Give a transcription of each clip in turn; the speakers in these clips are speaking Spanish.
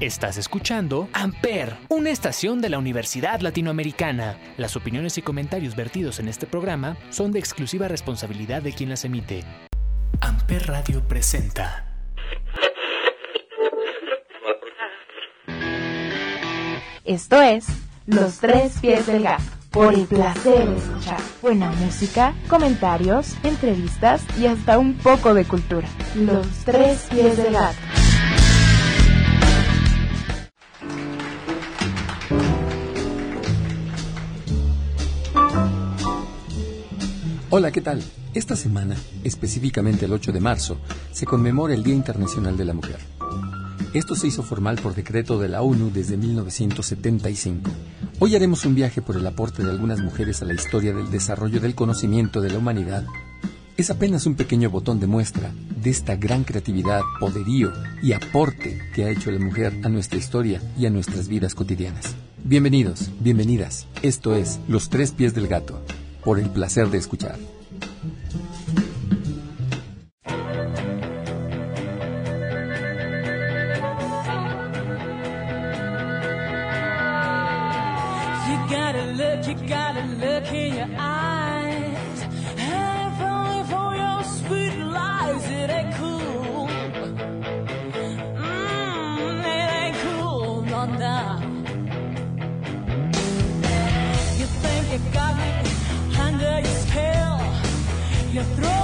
Estás escuchando Amper, una estación de la Universidad Latinoamericana. Las opiniones y comentarios vertidos en este programa son de exclusiva responsabilidad de quien las emite. Amper Radio presenta. Esto es Los Tres Pies del Gato, por el placer de escuchar buena música, comentarios, entrevistas y hasta un poco de cultura. Los Tres Pies del Gato. Hola, ¿qué tal? Esta semana, específicamente el 8 de marzo, se conmemora el Día Internacional de la Mujer. Esto se hizo formal por decreto de la ONU desde 1975. Hoy haremos un viaje por el aporte de algunas mujeres a la historia del desarrollo del conocimiento de la humanidad. Es apenas un pequeño botón de muestra de esta gran creatividad, poderío y aporte que ha hecho la mujer a nuestra historia y a nuestras vidas cotidianas. Bienvenidos, bienvenidas. Esto es Los Tres Pies del Gato, por el placer de escuchar. You're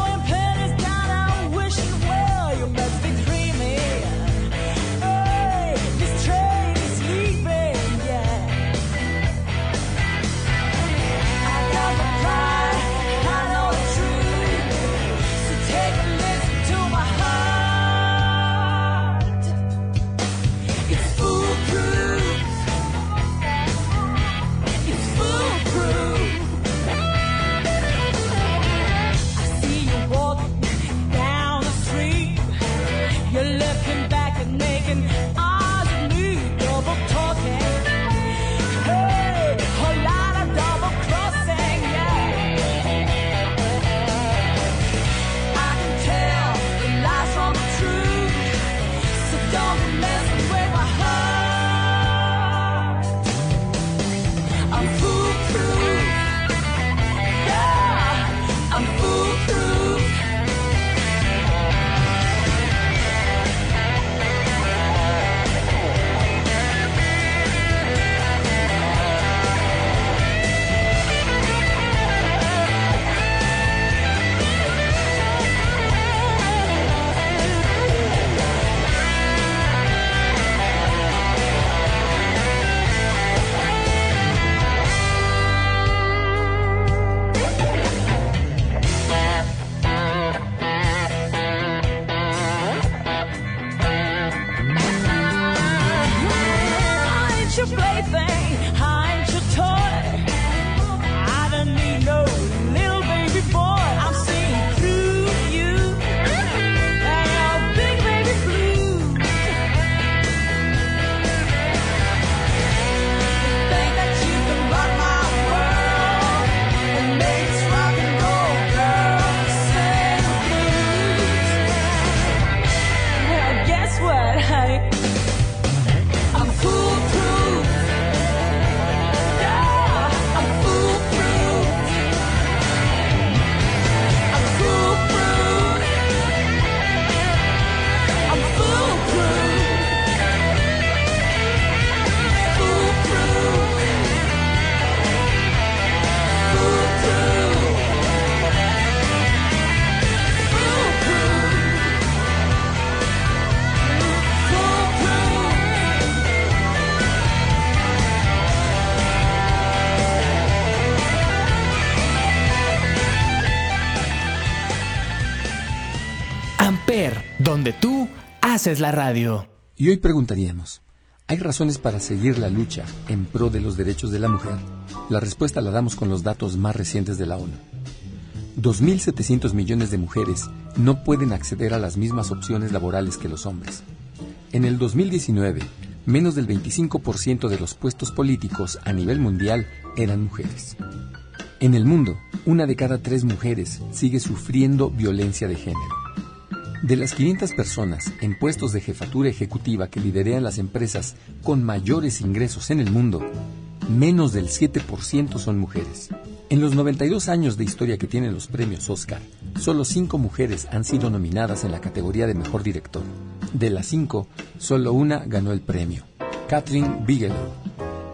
haces la radio. Y hoy preguntaríamos, ¿hay razones para seguir la lucha en pro de los derechos de la mujer? La respuesta la damos con los datos más recientes de la ONU. 2.700 millones de mujeres no pueden acceder a las mismas opciones laborales que los hombres. En el 2019, menos del 25% de los puestos políticos a nivel mundial eran mujeres. En el mundo, una de cada tres mujeres sigue sufriendo violencia de género. De las 500 personas en puestos de jefatura ejecutiva que liderean las empresas con mayores ingresos en el mundo, menos del 7% son mujeres. En los 92 años de historia que tienen los premios Oscar, solo 5 mujeres han sido nominadas en la categoría de Mejor Director. De las 5, solo una ganó el premio, Catherine Bigelow.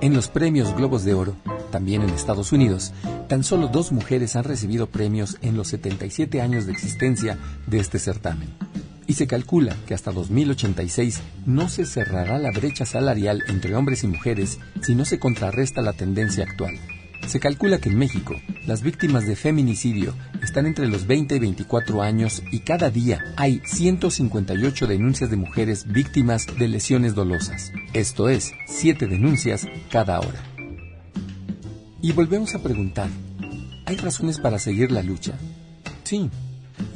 En los premios Globos de Oro, también en Estados Unidos, tan solo dos mujeres han recibido premios en los 77 años de existencia de este certamen. Y se calcula que hasta 2086 no se cerrará la brecha salarial entre hombres y mujeres si no se contrarresta la tendencia actual. Se calcula que en México las víctimas de feminicidio están entre los 20 y 24 años y cada día hay 158 denuncias de mujeres víctimas de lesiones dolosas. Esto es, 7 denuncias cada hora. Y volvemos a preguntar, ¿hay razones para seguir la lucha? Sí.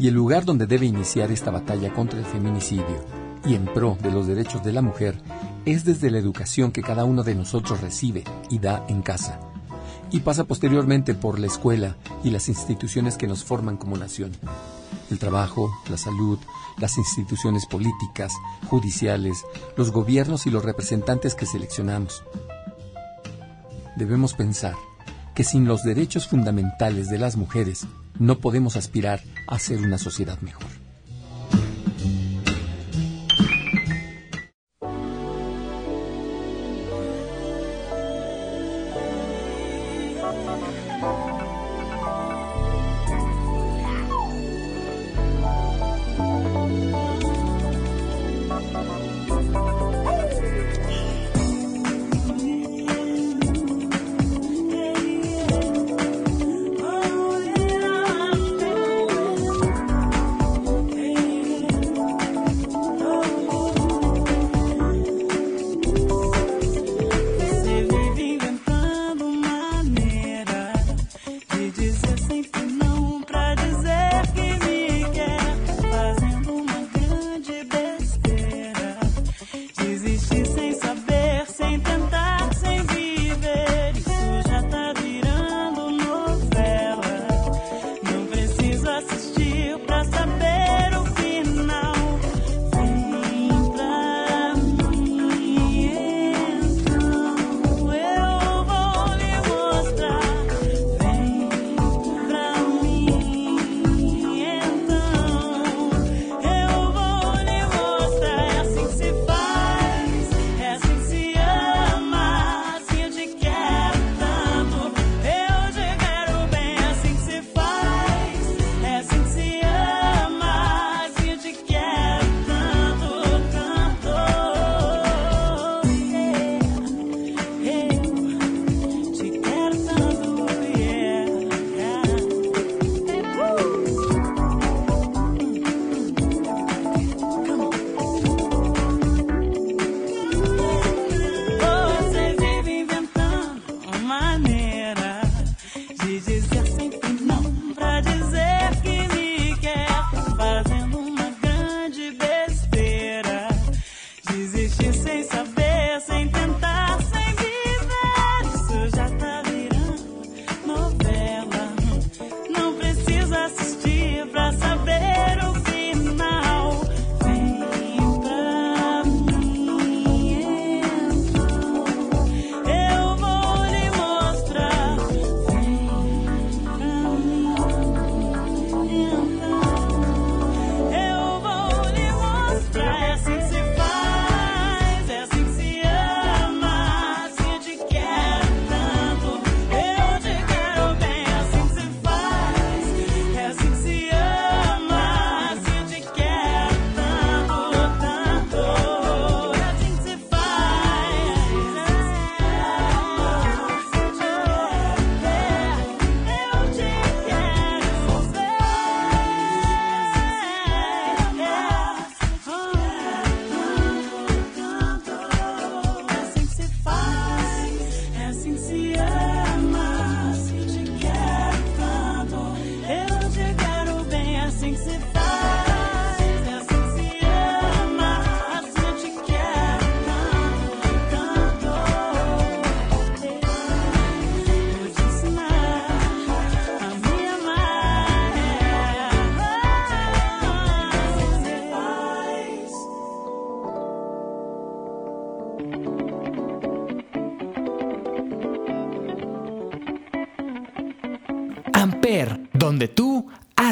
Y el lugar donde debe iniciar esta batalla contra el feminicidio y en pro de los derechos de la mujer es desde la educación que cada uno de nosotros recibe y da en casa y pasa posteriormente por la escuela y las instituciones que nos forman como nación. El trabajo, la salud, las instituciones políticas, judiciales, los gobiernos y los representantes que seleccionamos. Debemos pensar que sin los derechos fundamentales de las mujeres no podemos aspirar a ser una sociedad mejor.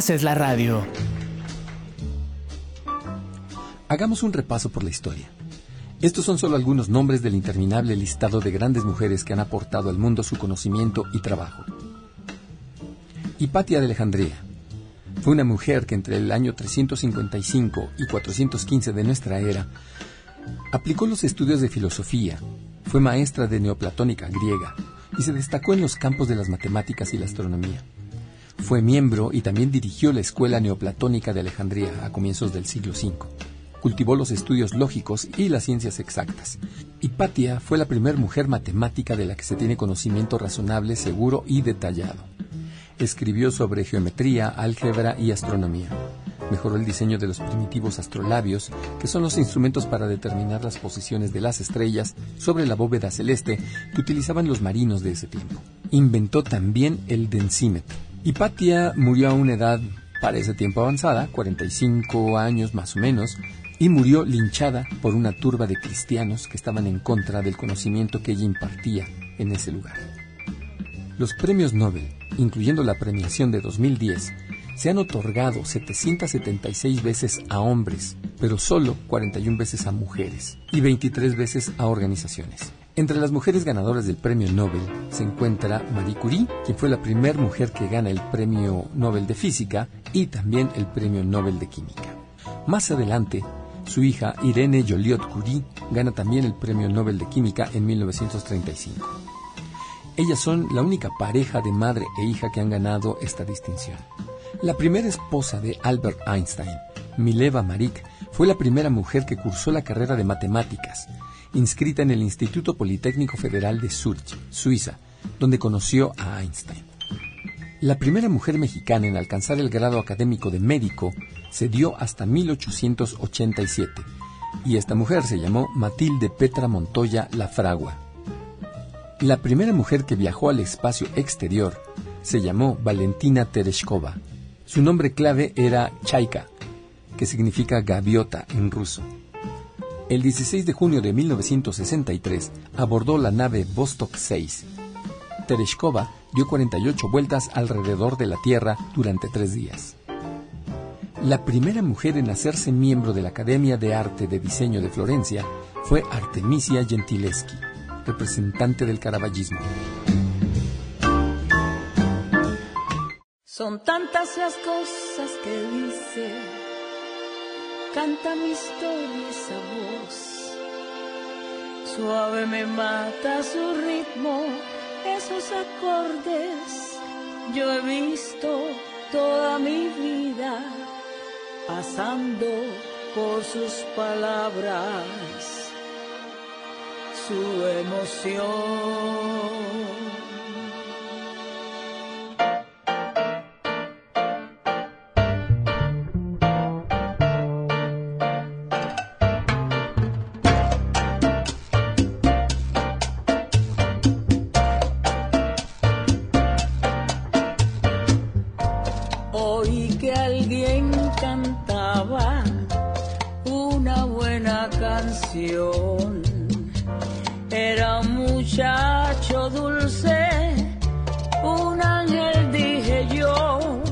Haces la radio. Hagamos un repaso por la historia. Estos son solo algunos nombres del interminable listado de grandes mujeres que han aportado al mundo su conocimiento y trabajo. Hipatia de Alejandría fue una mujer que entre el año 355 y 415 de nuestra era aplicó los estudios de filosofía, fue maestra de neoplatónica griega y se destacó en los campos de las matemáticas y la astronomía. Fue miembro y también dirigió la Escuela Neoplatónica de Alejandría a comienzos del siglo V. Cultivó los estudios lógicos y las ciencias exactas. Hipatia fue la primera mujer matemática de la que se tiene conocimiento razonable, seguro y detallado. Escribió sobre geometría, álgebra y astronomía. Mejoró el diseño de los primitivos astrolabios, que son los instrumentos para determinar las posiciones de las estrellas sobre la bóveda celeste que utilizaban los marinos de ese tiempo. Inventó también el densímetro. Hipatia murió a una edad para ese tiempo avanzada, 45 años más o menos, y murió linchada por una turba de cristianos que estaban en contra del conocimiento que ella impartía en ese lugar. Los premios Nobel, incluyendo la premiación de 2010, se han otorgado 776 veces a hombres, pero solo 41 veces a mujeres y 23 veces a organizaciones. Entre las mujeres ganadoras del premio Nobel se encuentra Marie Curie, quien fue la primera mujer que gana el premio Nobel de Física y también el premio Nobel de Química. Más adelante, su hija Irene Joliot Curie gana también el premio Nobel de Química en 1935. Ellas son la única pareja de madre e hija que han ganado esta distinción. La primera esposa de Albert Einstein, Mileva Marik, fue la primera mujer que cursó la carrera de matemáticas, inscrita en el Instituto Politécnico Federal de Zurich, Suiza, donde conoció a Einstein. La primera mujer mexicana en alcanzar el grado académico de médico se dio hasta 1887, y esta mujer se llamó Matilde Petra Montoya La Fragua. La primera mujer que viajó al espacio exterior se llamó Valentina Tereshkova. Su nombre clave era Chaika, que significa gaviota en ruso. El 16 de junio de 1963 abordó la nave Vostok 6. Tereshkova dio 48 vueltas alrededor de la Tierra durante tres días. La primera mujer en hacerse miembro de la Academia de Arte de Diseño de Florencia fue Artemisia Gentileschi, representante del Caravallismo. Son tantas las cosas que dice, canta mi historia esa voz. Suave me mata su ritmo, esos acordes. Yo he visto toda mi vida pasando por sus palabras, su emoción. Era un muchacho dulce, un ángel dije yo.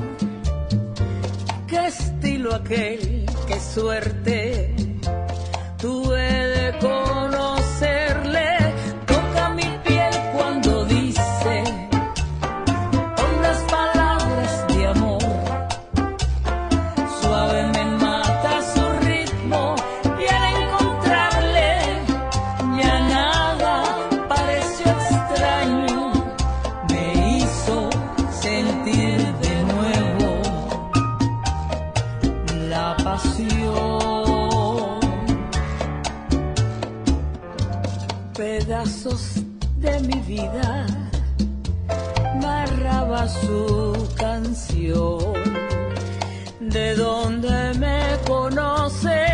Qué estilo aquel, qué suerte. De mi vida narraba su canción. ¿De dónde me conoce?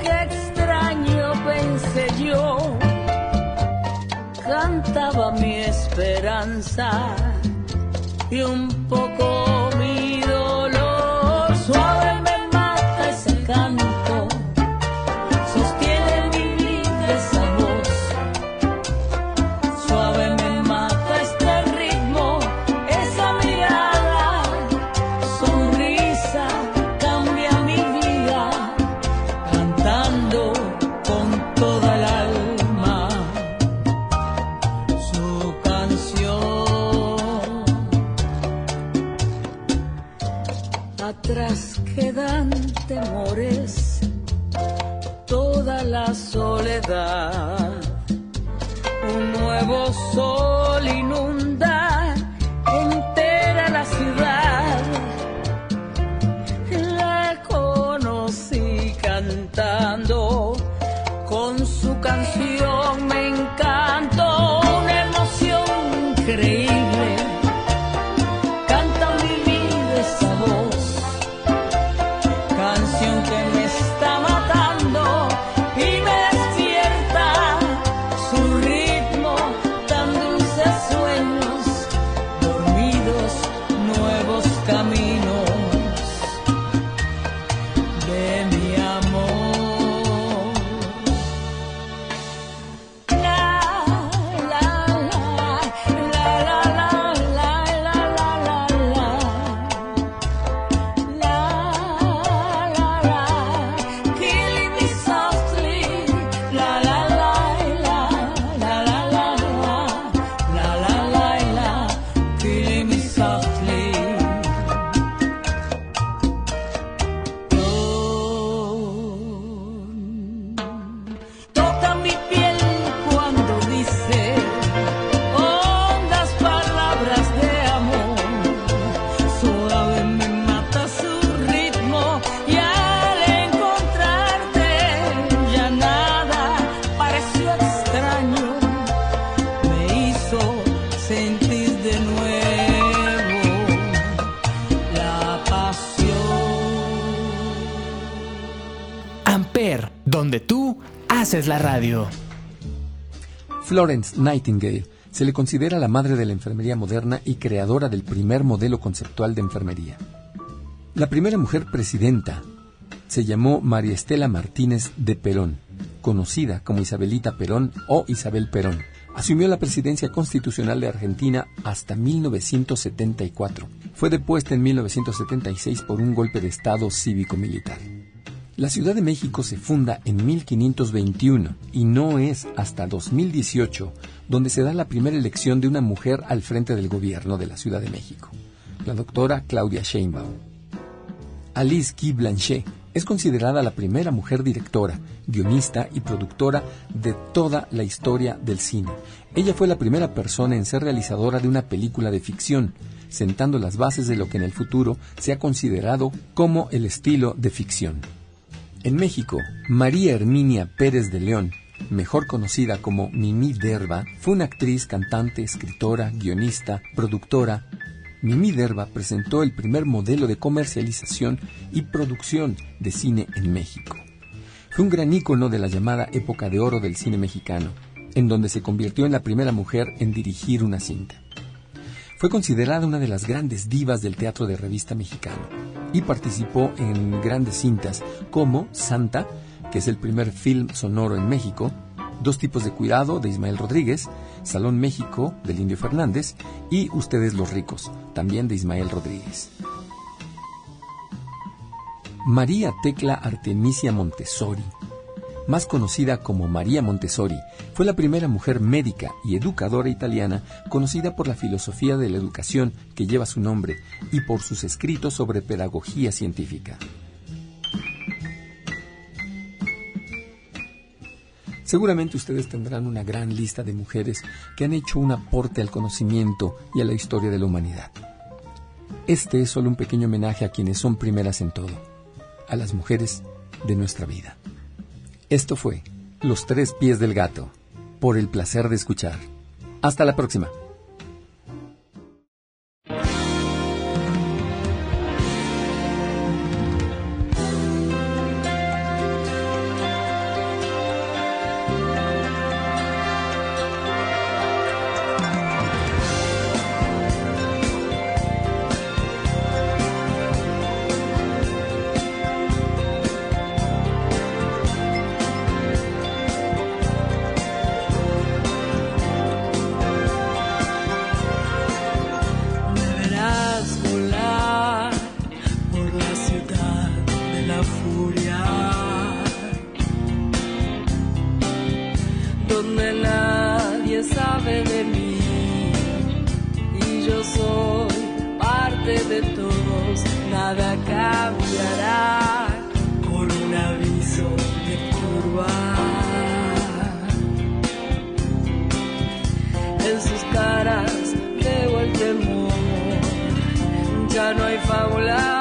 Qué extraño pensé yo. Cantaba mi esperanza y un haces la radio. Florence Nightingale se le considera la madre de la enfermería moderna y creadora del primer modelo conceptual de enfermería. La primera mujer presidenta se llamó María Estela Martínez de Perón, conocida como Isabelita Perón o Isabel Perón. Asumió la presidencia constitucional de Argentina hasta 1974. Fue depuesta en 1976 por un golpe de Estado cívico-militar. La Ciudad de México se funda en 1521 y no es hasta 2018 donde se da la primera elección de una mujer al frente del gobierno de la Ciudad de México, la doctora Claudia Sheinbaum. Alice Guy Blanchet es considerada la primera mujer directora, guionista y productora de toda la historia del cine. Ella fue la primera persona en ser realizadora de una película de ficción, sentando las bases de lo que en el futuro se ha considerado como el estilo de ficción. En México, María Herminia Pérez de León, mejor conocida como Mimi Derba, fue una actriz, cantante, escritora, guionista, productora. Mimi Derba presentó el primer modelo de comercialización y producción de cine en México. Fue un gran ícono de la llamada época de oro del cine mexicano, en donde se convirtió en la primera mujer en dirigir una cinta. Fue considerada una de las grandes divas del teatro de revista mexicano y participó en grandes cintas como Santa, que es el primer film sonoro en México, Dos tipos de cuidado de Ismael Rodríguez, Salón México del Indio Fernández y Ustedes los ricos, también de Ismael Rodríguez. María Tecla Artemisia Montessori, más conocida como María Montessori, fue la primera mujer médica y educadora italiana conocida por la filosofía de la educación que lleva su nombre y por sus escritos sobre pedagogía científica. Seguramente ustedes tendrán una gran lista de mujeres que han hecho un aporte al conocimiento y a la historia de la humanidad. Este es solo un pequeño homenaje a quienes son primeras en todo, a las mujeres de nuestra vida. Esto fue Los tres pies del gato, por el placer de escuchar. Hasta la próxima. en sus caras, veo el temor. Ya no hay fábula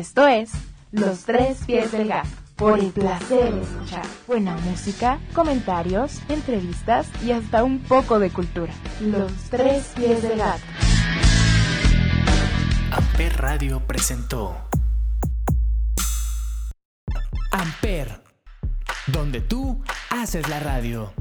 Esto es Los Tres Pies del Gato, por el placer de escuchar buena música, comentarios, entrevistas y hasta un poco de cultura. Los Tres Pies del Gato. Amper Radio presentó Amper, donde tú haces la radio.